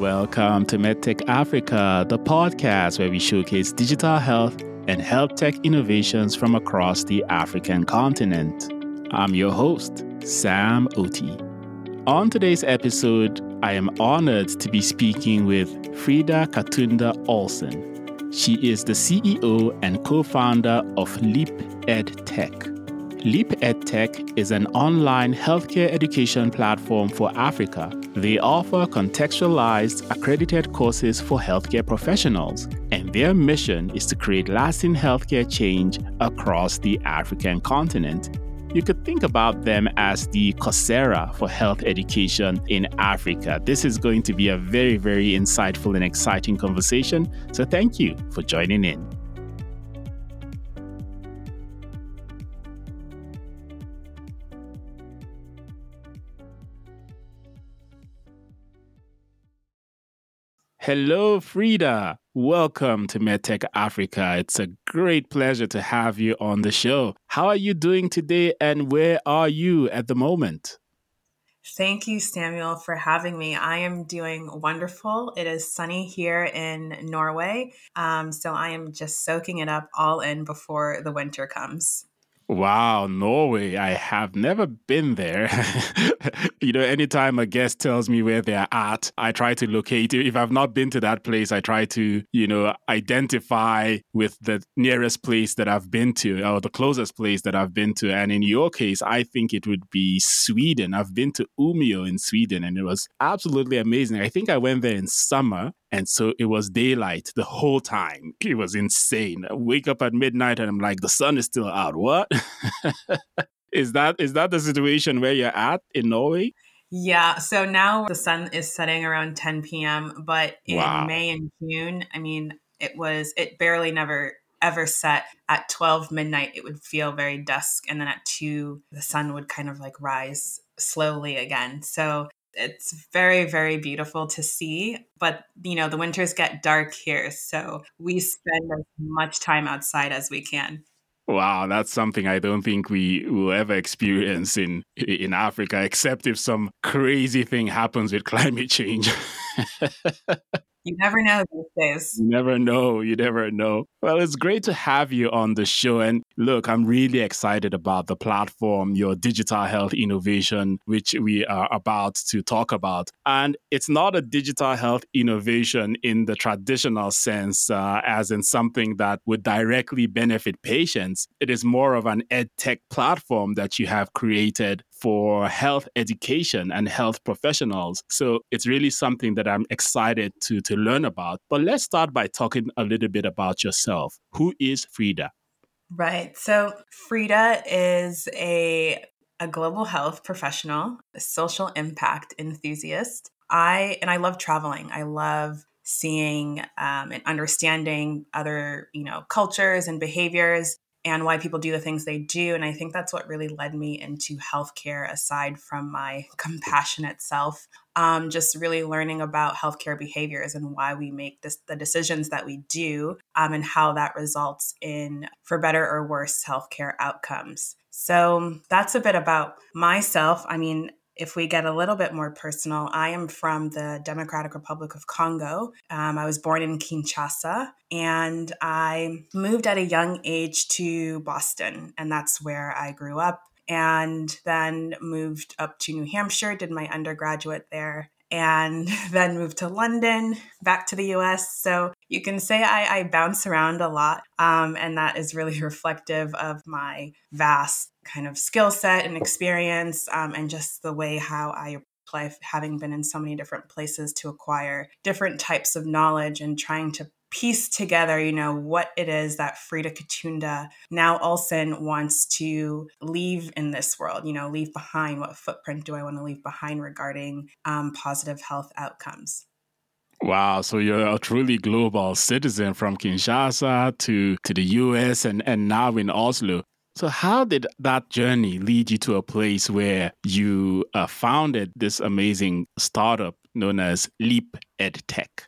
Welcome to MedTech Africa, the podcast where we showcase digital health and health tech innovations from across the African continent. I'm your host, Sam Oti. On today's episode, I am honored to be speaking with Frida Katunda Olsen. She is the CEO and co founder of Leap Ed Tech. Leap EdTech is an online healthcare education platform for Africa. They offer contextualized, accredited courses for healthcare professionals, and their mission is to create lasting healthcare change across the African continent. You could think about them as the Coursera for health education in Africa. This is going to be a very, very insightful and exciting conversation. So, thank you for joining in. Hello, Frida. Welcome to MedTech Africa. It's a great pleasure to have you on the show. How are you doing today and where are you at the moment? Thank you, Samuel, for having me. I am doing wonderful. It is sunny here in Norway. Um, so I am just soaking it up all in before the winter comes. Wow, Norway. I have never been there. you know, anytime a guest tells me where they're at, I try to locate it. If I've not been to that place, I try to, you know, identify with the nearest place that I've been to or the closest place that I've been to. And in your case, I think it would be Sweden. I've been to Umeå in Sweden and it was absolutely amazing. I think I went there in summer and so it was daylight the whole time. It was insane. I wake up at midnight and I'm like, the sun is still out. What? is that is that the situation where you're at in Norway? Yeah. So now the sun is setting around 10 p.m. But in wow. May and June, I mean, it was it barely never ever set at 12 midnight it would feel very dusk and then at 2 the sun would kind of like rise slowly again so it's very very beautiful to see but you know the winters get dark here so we spend as much time outside as we can Wow, that's something I don't think we will ever experience in in Africa, except if some crazy thing happens with climate change. You never know these days. You never know. You never know. Well, it's great to have you on the show. And look, I'm really excited about the platform, your digital health innovation, which we are about to talk about. And it's not a digital health innovation in the traditional sense, uh, as in something that would directly benefit patients. It is more of an ed tech platform that you have created for health education and health professionals. So it's really something that I'm excited to, to learn about. But let's start by talking a little bit about yourself. Who is Frida? Right. So Frida is a a global health professional, a social impact enthusiast. I and I love traveling. I love seeing um, and understanding other you know cultures and behaviors and why people do the things they do. And I think that's what really led me into healthcare, aside from my compassionate self. Um, just really learning about healthcare behaviors and why we make this, the decisions that we do, um, and how that results in, for better or worse, healthcare outcomes. So that's a bit about myself. I mean, if we get a little bit more personal, I am from the Democratic Republic of Congo. Um, I was born in Kinshasa and I moved at a young age to Boston, and that's where I grew up. And then moved up to New Hampshire, did my undergraduate there, and then moved to London, back to the US. So you can say I, I bounce around a lot. Um, and that is really reflective of my vast kind of skill set and experience um, and just the way how I life having been in so many different places to acquire different types of knowledge and trying to piece together, you know, what it is that Frida Katunda, now Olsen, wants to leave in this world, you know, leave behind. What footprint do I want to leave behind regarding um, positive health outcomes? Wow, so you're a truly global citizen from Kinshasa to, to the US and, and now in Oslo. So, how did that journey lead you to a place where you uh, founded this amazing startup known as Leap EdTech?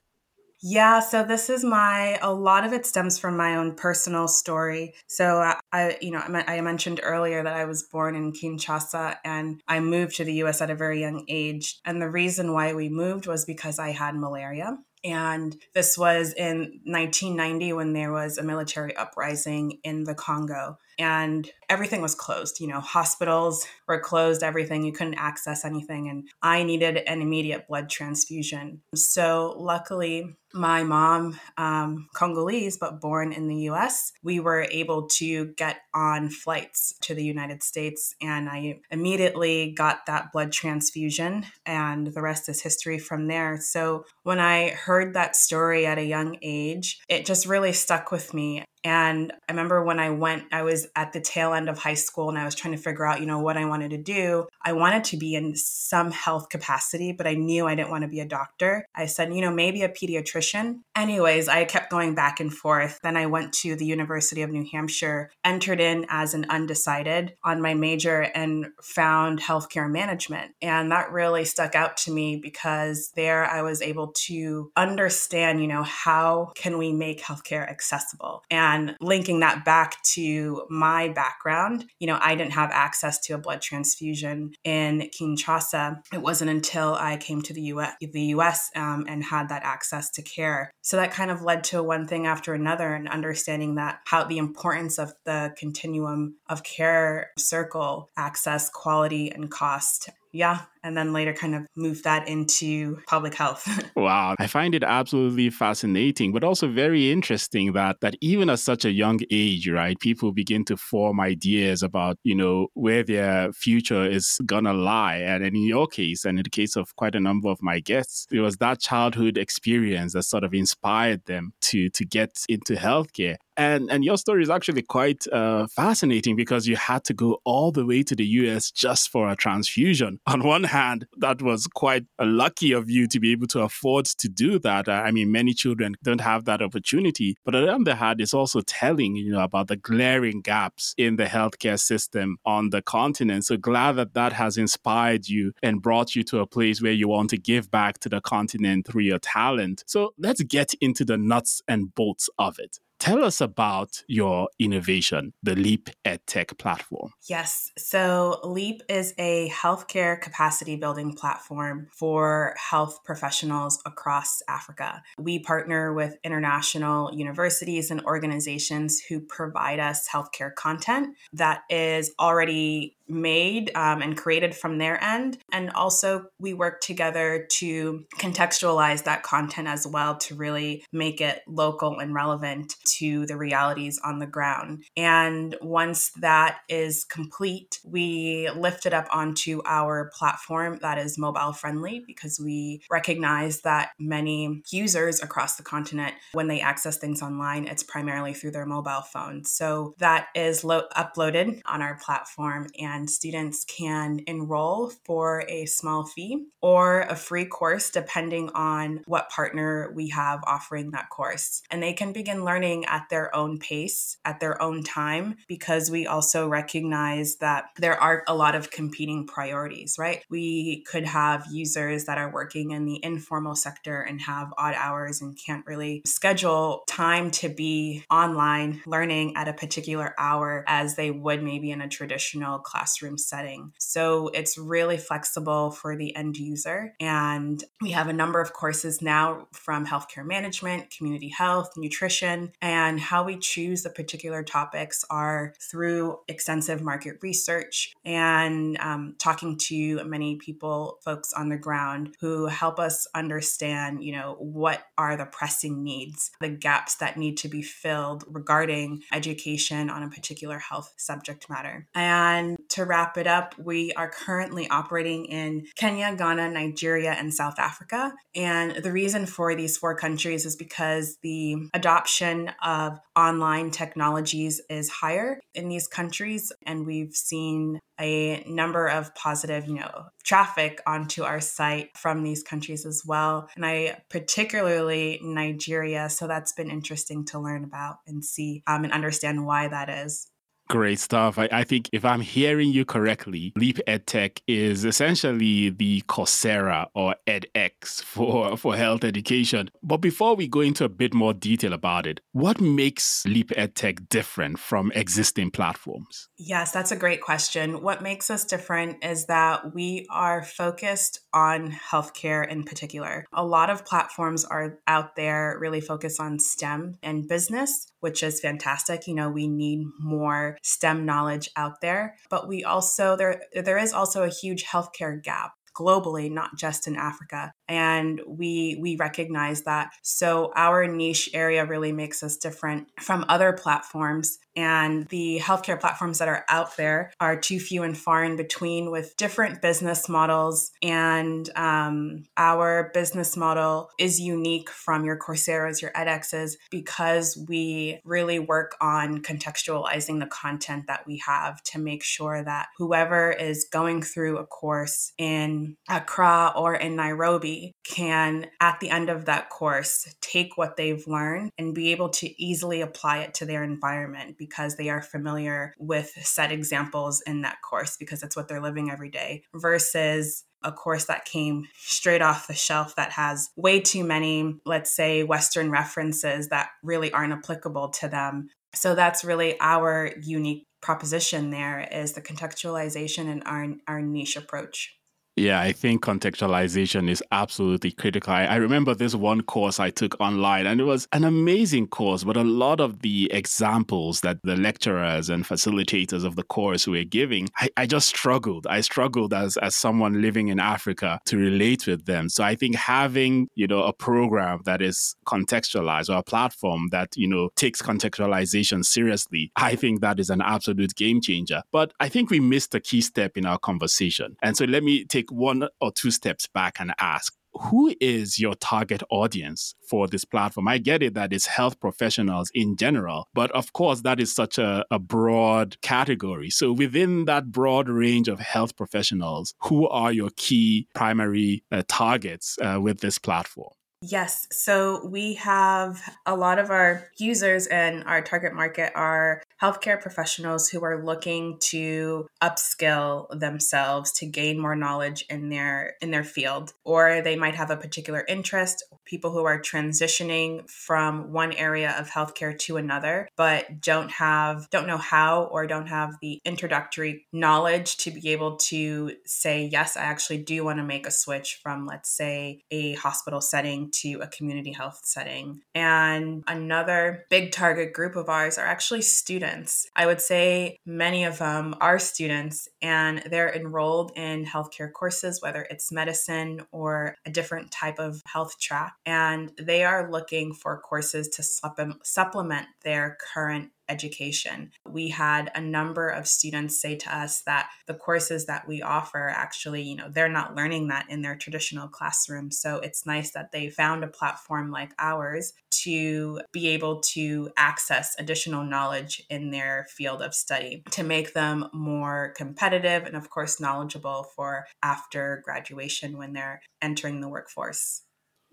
Yeah, so this is my a lot of it stems from my own personal story. So I, I you know, I mentioned earlier that I was born in Kinshasa and I moved to the US at a very young age. And the reason why we moved was because I had malaria. And this was in 1990 when there was a military uprising in the Congo and everything was closed. You know, hospitals were closed, everything, you couldn't access anything. And I needed an immediate blood transfusion. So, luckily, my mom, um, Congolese, but born in the US, we were able to get on flights to the United States. And I immediately got that blood transfusion, and the rest is history from there. So when I heard that story at a young age, it just really stuck with me. And I remember when I went, I was at the tail end of high school and I was trying to figure out, you know, what I wanted to do. I wanted to be in some health capacity, but I knew I didn't want to be a doctor. I said, you know, maybe a pediatrician. Anyways, I kept going back and forth. Then I went to the University of New Hampshire, entered in as an undecided on my major and found healthcare management. And that really stuck out to me because there I was able to understand, you know, how can we make healthcare accessible? And and linking that back to my background, you know, I didn't have access to a blood transfusion in Kinshasa. It wasn't until I came to the US, the US um, and had that access to care. So that kind of led to one thing after another and understanding that how the importance of the continuum of care circle, access, quality, and cost yeah, and then later kind of move that into public health. wow, I find it absolutely fascinating, but also very interesting that that even at such a young age, right, people begin to form ideas about you know where their future is gonna lie. And in your case, and in the case of quite a number of my guests, it was that childhood experience that sort of inspired them to to get into healthcare. And and your story is actually quite uh, fascinating because you had to go all the way to the US just for a transfusion. On one hand, that was quite lucky of you to be able to afford to do that. I mean, many children don't have that opportunity. But on the other hand, it's also telling you know about the glaring gaps in the healthcare system on the continent. So glad that that has inspired you and brought you to a place where you want to give back to the continent through your talent. So let's get into the nuts and bolts of it. Tell us about your innovation, the Leap EdTech platform. Yes. So, Leap is a healthcare capacity building platform for health professionals across Africa. We partner with international universities and organizations who provide us healthcare content that is already made um, and created from their end. And also, we work together to contextualize that content as well to really make it local and relevant to the realities on the ground. And once that is complete, we lift it up onto our platform that is mobile friendly because we recognize that many users across the continent, when they access things online, it's primarily through their mobile phone. So that is lo- uploaded on our platform and and students can enroll for a small fee or a free course depending on what partner we have offering that course. And they can begin learning at their own pace, at their own time, because we also recognize that there are a lot of competing priorities, right? We could have users that are working in the informal sector and have odd hours and can't really schedule time to be online learning at a particular hour as they would maybe in a traditional class classroom setting. So it's really flexible for the end user. And we have a number of courses now from healthcare management, community health, nutrition, and how we choose the particular topics are through extensive market research and um, talking to many people, folks on the ground who help us understand, you know, what are the pressing needs, the gaps that need to be filled regarding education on a particular health subject matter. And to wrap it up, we are currently operating in Kenya, Ghana, Nigeria, and South Africa. And the reason for these four countries is because the adoption of online technologies is higher in these countries. And we've seen a number of positive, you know, traffic onto our site from these countries as well. And I particularly Nigeria. So that's been interesting to learn about and see um, and understand why that is. Great stuff. I, I, think if I'm hearing you correctly, Leap EdTech is essentially the Coursera or edX for, for health education. But before we go into a bit more detail about it, what makes Leap EdTech different from existing platforms? Yes, that's a great question. What makes us different is that we are focused on healthcare in particular. A lot of platforms are out there really focused on STEM and business, which is fantastic. You know, we need more STEM knowledge out there, but we also there there is also a huge healthcare gap globally not just in africa and we we recognize that. So our niche area really makes us different from other platforms and the healthcare platforms that are out there are too few and far in between with different business models. And um, our business model is unique from your Coursera's, your edX's, because we really work on contextualizing the content that we have to make sure that whoever is going through a course in Accra or in Nairobi can, at the end of that course, take what they've learned and be able to easily apply it to their environment because they are familiar with set examples in that course because it's what they're living every day versus a course that came straight off the shelf that has way too many, let's say, Western references that really aren't applicable to them. So that's really our unique proposition there is the contextualization and our, our niche approach. Yeah, I think contextualization is absolutely critical. I, I, remember this one course I took online, and it was an amazing course, but a lot of the examples that the lecturers and facilitators of the course were giving, I, I just struggled. I struggled as, as someone living in Africa to relate with them. So I think having, you know, a program that is contextualized or a platform that, you know, takes contextualization seriously, I think that is an absolute game changer. But I think we missed a key step in our conversation. And so let me take take one or two steps back and ask who is your target audience for this platform? I get it that it's health professionals in general, but of course, that is such a, a broad category. So, within that broad range of health professionals, who are your key primary uh, targets uh, with this platform? Yes. So we have a lot of our users and our target market are healthcare professionals who are looking to upskill themselves to gain more knowledge in their in their field or they might have a particular interest people who are transitioning from one area of healthcare to another but don't have don't know how or don't have the introductory knowledge to be able to say yes I actually do want to make a switch from let's say a hospital setting to a community health setting. And another big target group of ours are actually students. I would say many of them are students and they're enrolled in healthcare courses, whether it's medicine or a different type of health track. And they are looking for courses to supplement their current education. We had a number of students say to us that the courses that we offer actually, you know, they're not learning that in their traditional classroom. So it's nice that they found a platform like ours to be able to access additional knowledge in their field of study to make them more competitive and, of course, knowledgeable for after graduation when they're entering the workforce.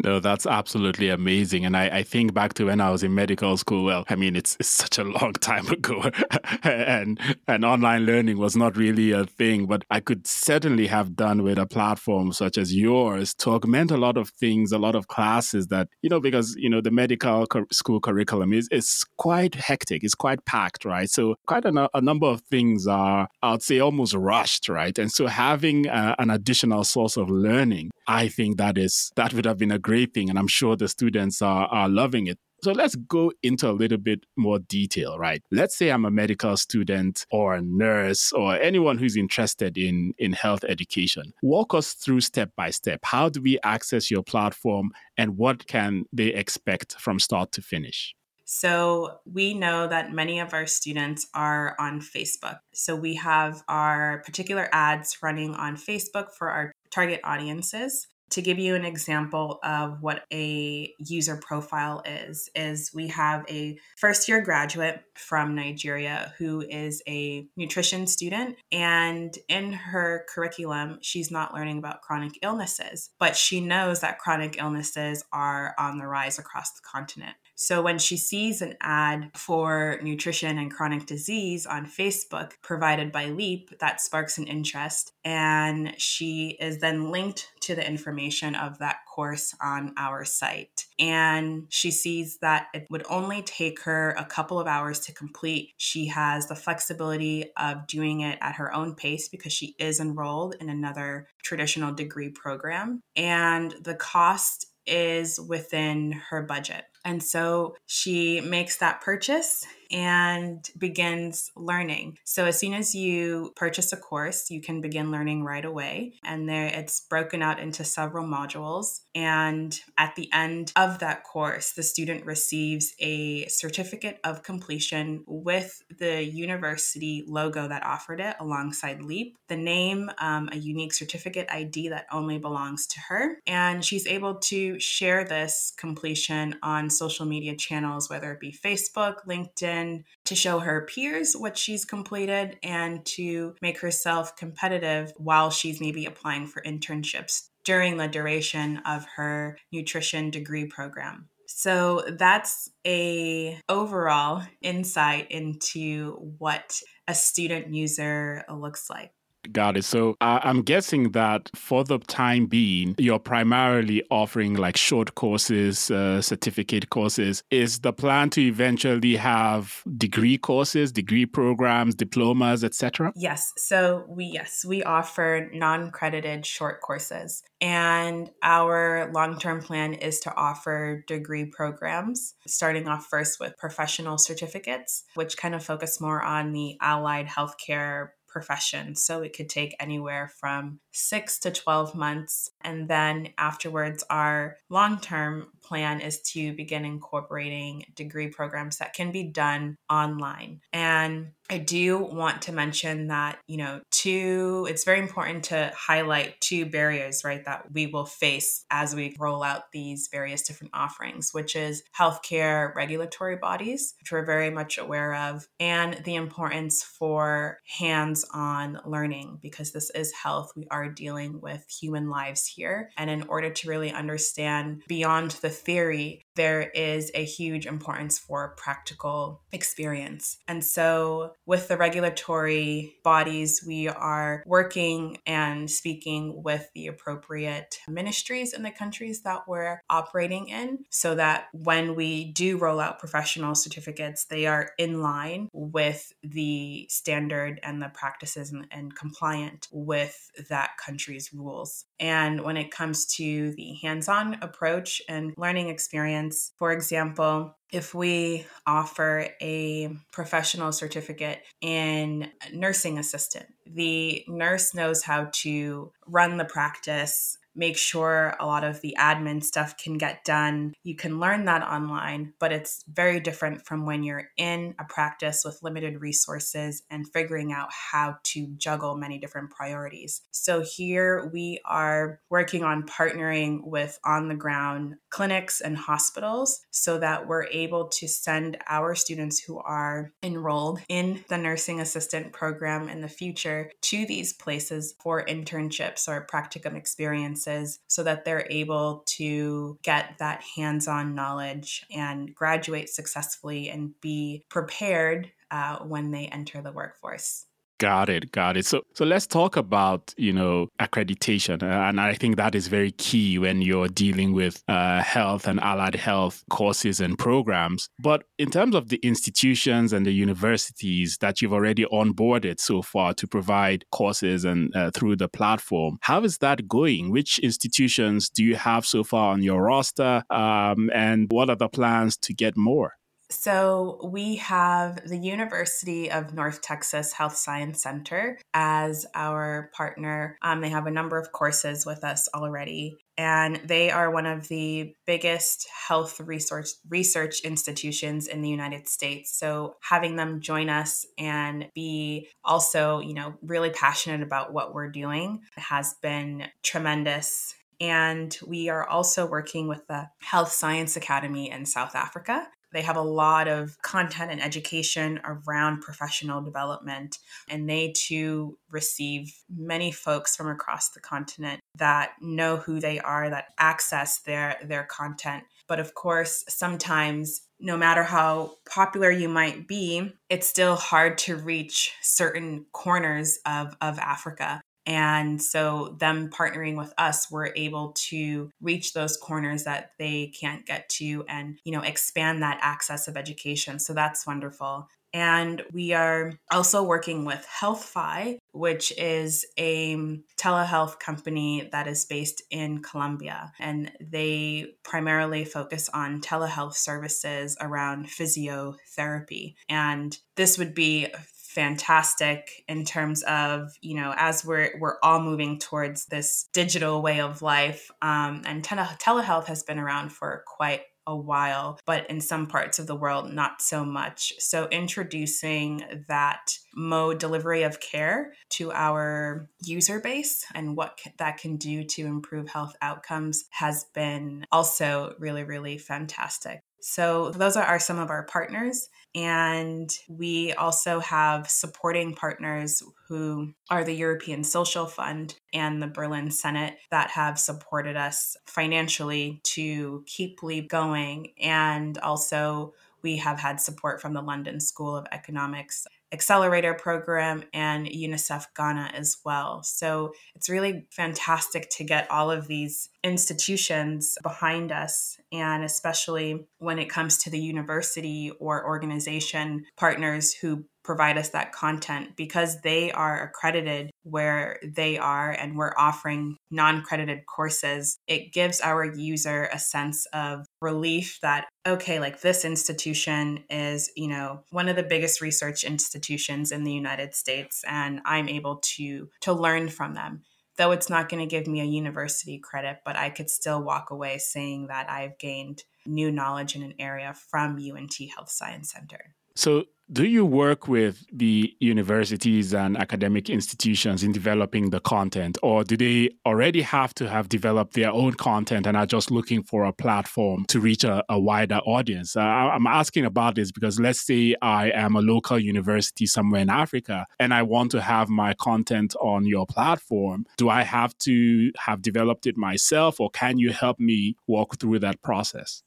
No, that's absolutely amazing. And I, I, think back to when I was in medical school. Well, I mean, it's, it's such a long time ago, and and online learning was not really a thing. But I could certainly have done with a platform such as yours to augment a lot of things, a lot of classes that you know, because you know the medical school curriculum is is quite hectic, it's quite packed, right? So quite a, a number of things are, I'd say, almost rushed, right? And so having uh, an additional source of learning, I think that is that would have been a thing. And I'm sure the students are, are loving it. So let's go into a little bit more detail, right? Let's say I'm a medical student or a nurse or anyone who's interested in, in health education. Walk us through step by step. How do we access your platform and what can they expect from start to finish? So, we know that many of our students are on Facebook. So, we have our particular ads running on Facebook for our target audiences to give you an example of what a user profile is is we have a first year graduate from Nigeria who is a nutrition student and in her curriculum she's not learning about chronic illnesses but she knows that chronic illnesses are on the rise across the continent So when she sees an ad for nutrition and chronic disease on Facebook provided by Leap, that sparks an interest. And she is then linked to the information of that course on our site. And she sees that it would only take her a couple of hours to complete. She has the flexibility of doing it at her own pace because she is enrolled in another traditional degree program. And the cost is within her budget. And so she makes that purchase and begins learning. So as soon as you purchase a course, you can begin learning right away. And there it's broken out into several modules. And at the end of that course, the student receives a certificate of completion with the university logo that offered it alongside LEAP, the name, um, a unique certificate ID that only belongs to her. And she's able to share this completion on social media channels, whether it be Facebook, LinkedIn, to show her peers what she's completed and to make herself competitive while she's maybe applying for internships during the duration of her nutrition degree program. So that's a overall insight into what a student user looks like. Got it. So uh, I'm guessing that for the time being, you're primarily offering like short courses, uh, certificate courses. Is the plan to eventually have degree courses, degree programs, diplomas, etc.? Yes. So we yes we offer non-credited short courses, and our long-term plan is to offer degree programs, starting off first with professional certificates, which kind of focus more on the allied healthcare profession. So it could take anywhere from six to 12 months. And then afterwards, our long term plan is to begin incorporating degree programs that can be done online. And I do want to mention that, you know, two, it's very important to highlight two barriers, right, that we will face as we roll out these various different offerings, which is healthcare regulatory bodies, which we're very much aware of, and the importance for hands on learning, because this is health. We are dealing with human lives here. And in order to really understand beyond the theory, there is a huge importance for practical experience. And so, with the regulatory bodies, we are working and speaking with the appropriate ministries in the countries that we're operating in so that when we do roll out professional certificates, they are in line with the standard and the practices and, and compliant with that country's rules. And when it comes to the hands on approach and learning experience, for example, if we offer a professional certificate in nursing assistant, the nurse knows how to run the practice make sure a lot of the admin stuff can get done. You can learn that online, but it's very different from when you're in a practice with limited resources and figuring out how to juggle many different priorities. So here we are working on partnering with on the ground clinics and hospitals so that we're able to send our students who are enrolled in the nursing assistant program in the future to these places for internships or practicum experiences so that they're able to get that hands on knowledge and graduate successfully and be prepared uh, when they enter the workforce. Got it, got it. So, so let's talk about you know accreditation, uh, and I think that is very key when you're dealing with uh, health and allied health courses and programs. But in terms of the institutions and the universities that you've already onboarded so far to provide courses and uh, through the platform, how is that going? Which institutions do you have so far on your roster, um, and what are the plans to get more? So, we have the University of North Texas Health Science Center as our partner. Um, they have a number of courses with us already, and they are one of the biggest health research research institutions in the United States. So, having them join us and be also, you know, really passionate about what we're doing has been tremendous and we are also working with the Health Science Academy in South Africa. They have a lot of content and education around professional development, and they too receive many folks from across the continent that know who they are, that access their their content. But of course, sometimes no matter how popular you might be, it's still hard to reach certain corners of, of Africa. And so, them partnering with us, we're able to reach those corners that they can't get to and, you know, expand that access of education. So, that's wonderful. And we are also working with HealthFi, which is a telehealth company that is based in Colombia. And they primarily focus on telehealth services around physiotherapy. And this would be fantastic in terms of you know as we're we're all moving towards this digital way of life um, and tele- telehealth has been around for quite a while, but in some parts of the world, not so much. So, introducing that mode delivery of care to our user base and what that can do to improve health outcomes has been also really, really fantastic. So, those are some of our partners. And we also have supporting partners who are the European Social Fund and the Berlin Senate that have supported us financially to keep LEAP going. And also, we have had support from the London School of Economics accelerator program and UNICEF Ghana as well. So it's really fantastic to get all of these institutions behind us. And especially when it comes to the university or organization partners who provide us that content because they are accredited where they are and we're offering non credited courses. It gives our user a sense of relief that, okay, like this institution is, you know, one of the biggest research institutions in the United States, and I'm able to, to learn from them though it's not going to give me a university credit, but I could still walk away saying that I've gained new knowledge in an area from UNT Health Science Center. So, do you work with the universities and academic institutions in developing the content, or do they already have to have developed their own content and are just looking for a platform to reach a, a wider audience? I'm asking about this because let's say I am a local university somewhere in Africa and I want to have my content on your platform. Do I have to have developed it myself, or can you help me walk through that process?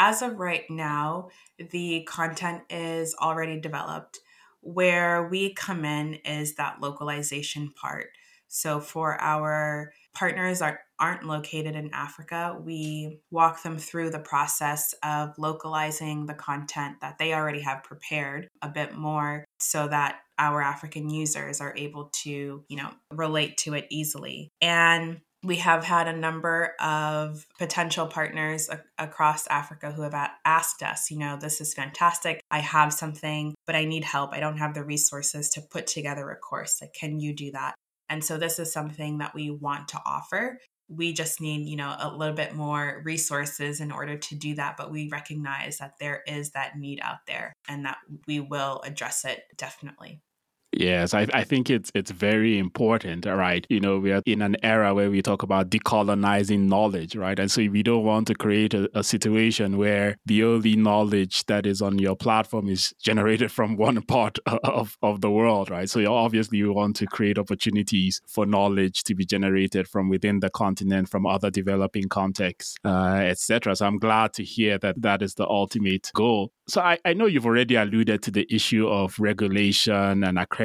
As of right now, the content is already developed. Where we come in is that localization part. So for our partners are, aren't located in Africa, we walk them through the process of localizing the content that they already have prepared a bit more so that our African users are able to, you know, relate to it easily. And we have had a number of potential partners a- across Africa who have a- asked us, you know, this is fantastic. I have something, but I need help. I don't have the resources to put together a course. Like, can you do that? And so this is something that we want to offer. We just need, you know, a little bit more resources in order to do that. But we recognize that there is that need out there and that we will address it definitely. Yes, I, I think it's it's very important, right? You know, we are in an era where we talk about decolonizing knowledge, right? And so we don't want to create a, a situation where the only knowledge that is on your platform is generated from one part of, of the world, right? So obviously you want to create opportunities for knowledge to be generated from within the continent, from other developing contexts, uh, etc. So I'm glad to hear that that is the ultimate goal. So I, I know you've already alluded to the issue of regulation and accreditation,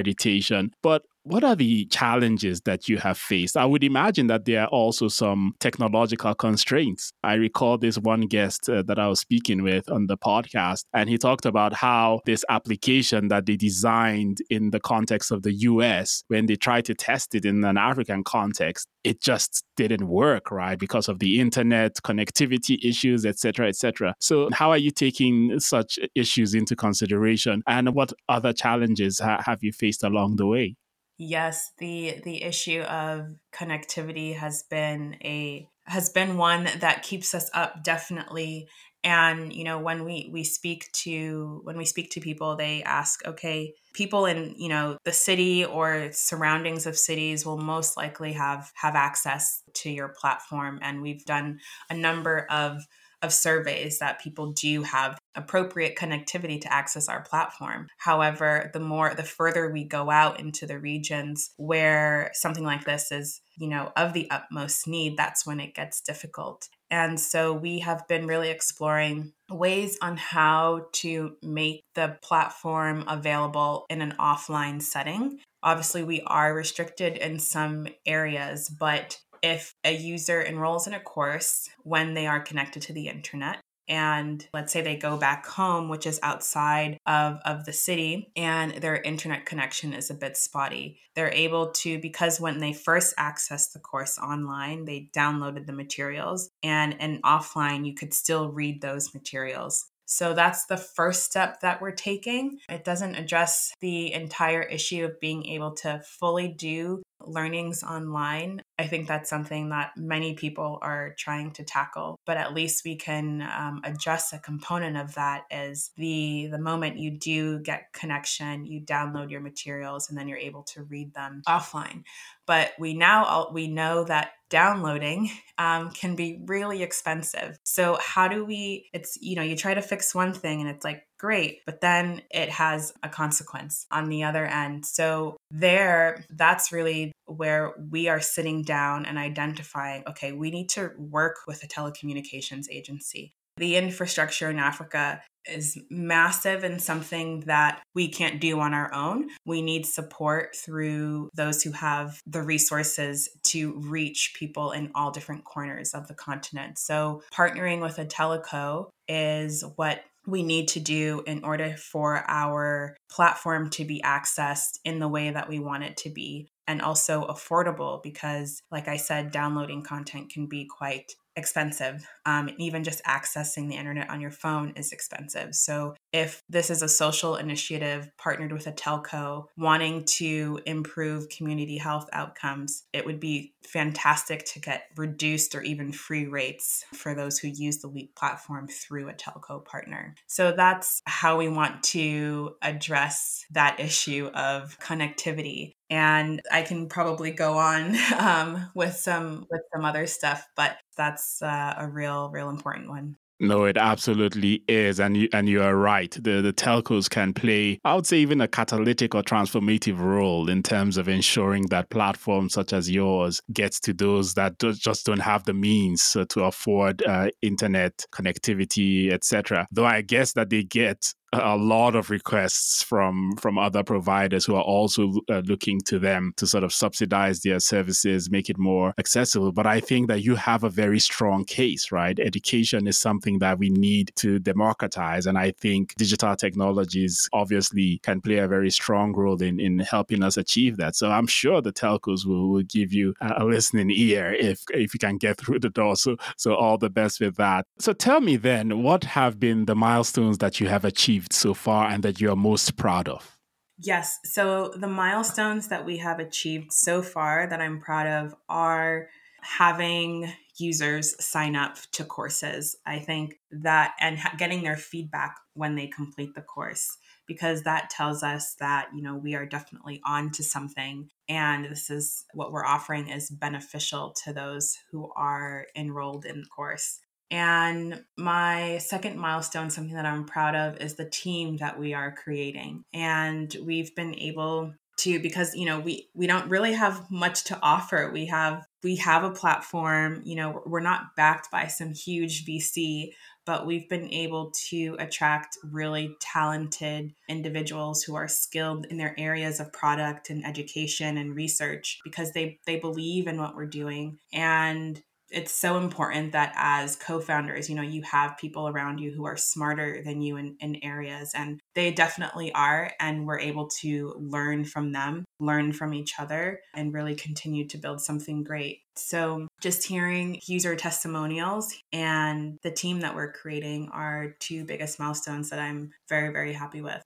but what are the challenges that you have faced? I would imagine that there are also some technological constraints. I recall this one guest uh, that I was speaking with on the podcast, and he talked about how this application that they designed in the context of the US, when they tried to test it in an African context, it just didn't work, right? Because of the internet connectivity issues, etc., etc. So, how are you taking such issues into consideration, and what other challenges ha- have you faced along the way? Yes, the the issue of connectivity has been a has been one that keeps us up definitely. And you know when we we speak to when we speak to people they ask okay people in you know the city or surroundings of cities will most likely have have access to your platform. And we've done a number of of surveys that people do have appropriate connectivity to access our platform. However, the more the further we go out into the regions where something like this is, you know, of the utmost need, that's when it gets difficult. And so we have been really exploring ways on how to make the platform available in an offline setting. Obviously, we are restricted in some areas, but if a user enrolls in a course when they are connected to the internet, and let's say they go back home which is outside of, of the city and their internet connection is a bit spotty. They're able to because when they first accessed the course online they downloaded the materials and and offline you could still read those materials. So that's the first step that we're taking. It doesn't address the entire issue of being able to fully do learnings online. I think that's something that many people are trying to tackle, but at least we can um, adjust a component of that is the the moment you do get connection, you download your materials and then you're able to read them offline. But we now all, we know that downloading um, can be really expensive. So how do we? It's you know you try to fix one thing and it's like great, but then it has a consequence on the other end. So, there, that's really where we are sitting down and identifying okay, we need to work with a telecommunications agency. The infrastructure in Africa is massive and something that we can't do on our own. We need support through those who have the resources to reach people in all different corners of the continent. So, partnering with a telco is what we need to do in order for our platform to be accessed in the way that we want it to be and also affordable because like i said downloading content can be quite expensive. Um, even just accessing the internet on your phone is expensive. So, if this is a social initiative partnered with a telco wanting to improve community health outcomes, it would be fantastic to get reduced or even free rates for those who use the Leap platform through a telco partner. So, that's how we want to address that issue of connectivity and I can probably go on um, with some with some other stuff, but that's uh, a real real important one. No, it absolutely is, and you and you are right. The the telcos can play, I would say, even a catalytic or transformative role in terms of ensuring that platforms such as yours gets to those that do, just don't have the means uh, to afford uh, internet connectivity, etc. Though I guess that they get a lot of requests from from other providers who are also uh, looking to them to sort of subsidize their services, make it more accessible. But I think that you have a very strong case, right? Education is something that we need to democratize, and I think digital technologies obviously can play a very strong role in in helping us achieve that. So I'm sure the telcos will, will give you a listening ear if if you can get through the door. So so all the best with that. So tell me then, what have been the milestones that you have achieved? Achieved so far and that you're most proud of? Yes. So the milestones that we have achieved so far that I'm proud of are having users sign up to courses. I think that and getting their feedback when they complete the course because that tells us that you know we are definitely on to something and this is what we're offering is beneficial to those who are enrolled in the course and my second milestone, something that I'm proud of, is the team that we are creating. And we've been able to because you know we we don't really have much to offer we have we have a platform you know we're not backed by some huge vc but we've been able to attract really talented individuals who are skilled in their areas of product and education and research because they they believe in what we're doing and it's so important that as co-founders you know you have people around you who are smarter than you in, in areas and they definitely are and we're able to learn from them learn from each other and really continue to build something great. So just hearing user testimonials and the team that we're creating are two biggest milestones that i'm very very happy with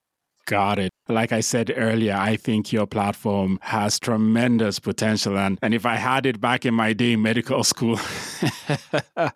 Got it. Like I said earlier, I think your platform has tremendous potential. And, and if I had it back in my day in medical school,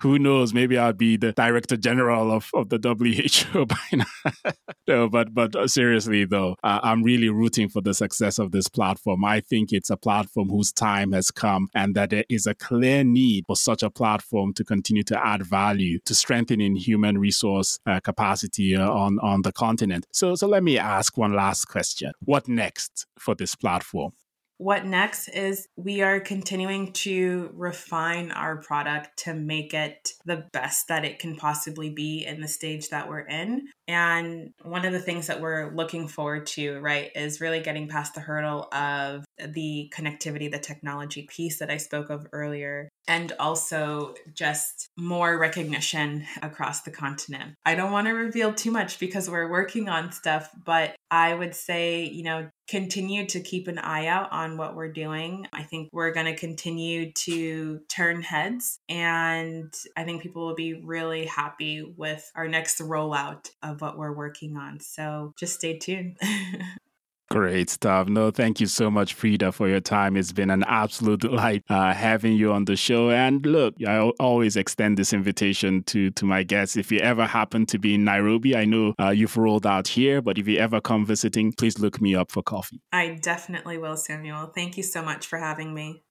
who knows, maybe I'd be the director general of, of the WHO by now. no, but, but uh, seriously, though, uh, I'm really rooting for the success of this platform. I think it's a platform whose time has come and that there is a clear need for such a platform to continue to add value to strengthening human resource uh, capacity uh, on, on the continent. So, so let me ask one last last question What next for this platform? What next is we are continuing to refine our product to make it the best that it can possibly be in the stage that we're in. And one of the things that we're looking forward to, right, is really getting past the hurdle of the connectivity, the technology piece that I spoke of earlier, and also just more recognition across the continent. I don't want to reveal too much because we're working on stuff, but I would say, you know, continue to keep an eye out on what we're doing. I think we're going to continue to turn heads, and I think people will be really happy with our next rollout of what we're working on. So just stay tuned. Great stuff. No, thank you so much, Frida, for your time. It's been an absolute delight uh, having you on the show. And look, I always extend this invitation to to my guests. If you ever happen to be in Nairobi, I know uh, you've rolled out here, but if you ever come visiting, please look me up for coffee. I definitely will, Samuel. Thank you so much for having me.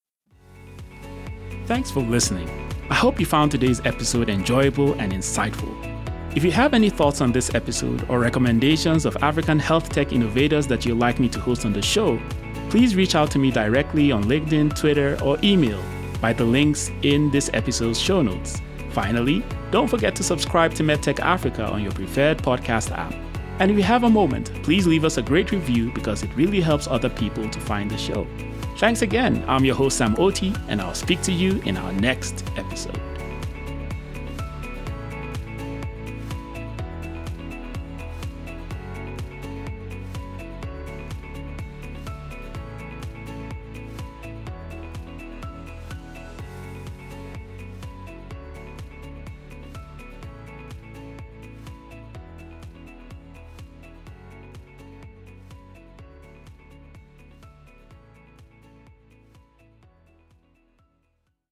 Thanks for listening. I hope you found today's episode enjoyable and insightful. If you have any thoughts on this episode or recommendations of African health tech innovators that you'd like me to host on the show, please reach out to me directly on LinkedIn, Twitter, or email by the links in this episode's show notes. Finally, don't forget to subscribe to MedTech Africa on your preferred podcast app. And if you have a moment, please leave us a great review because it really helps other people to find the show. Thanks again. I'm your host, Sam Oti, and I'll speak to you in our next episode.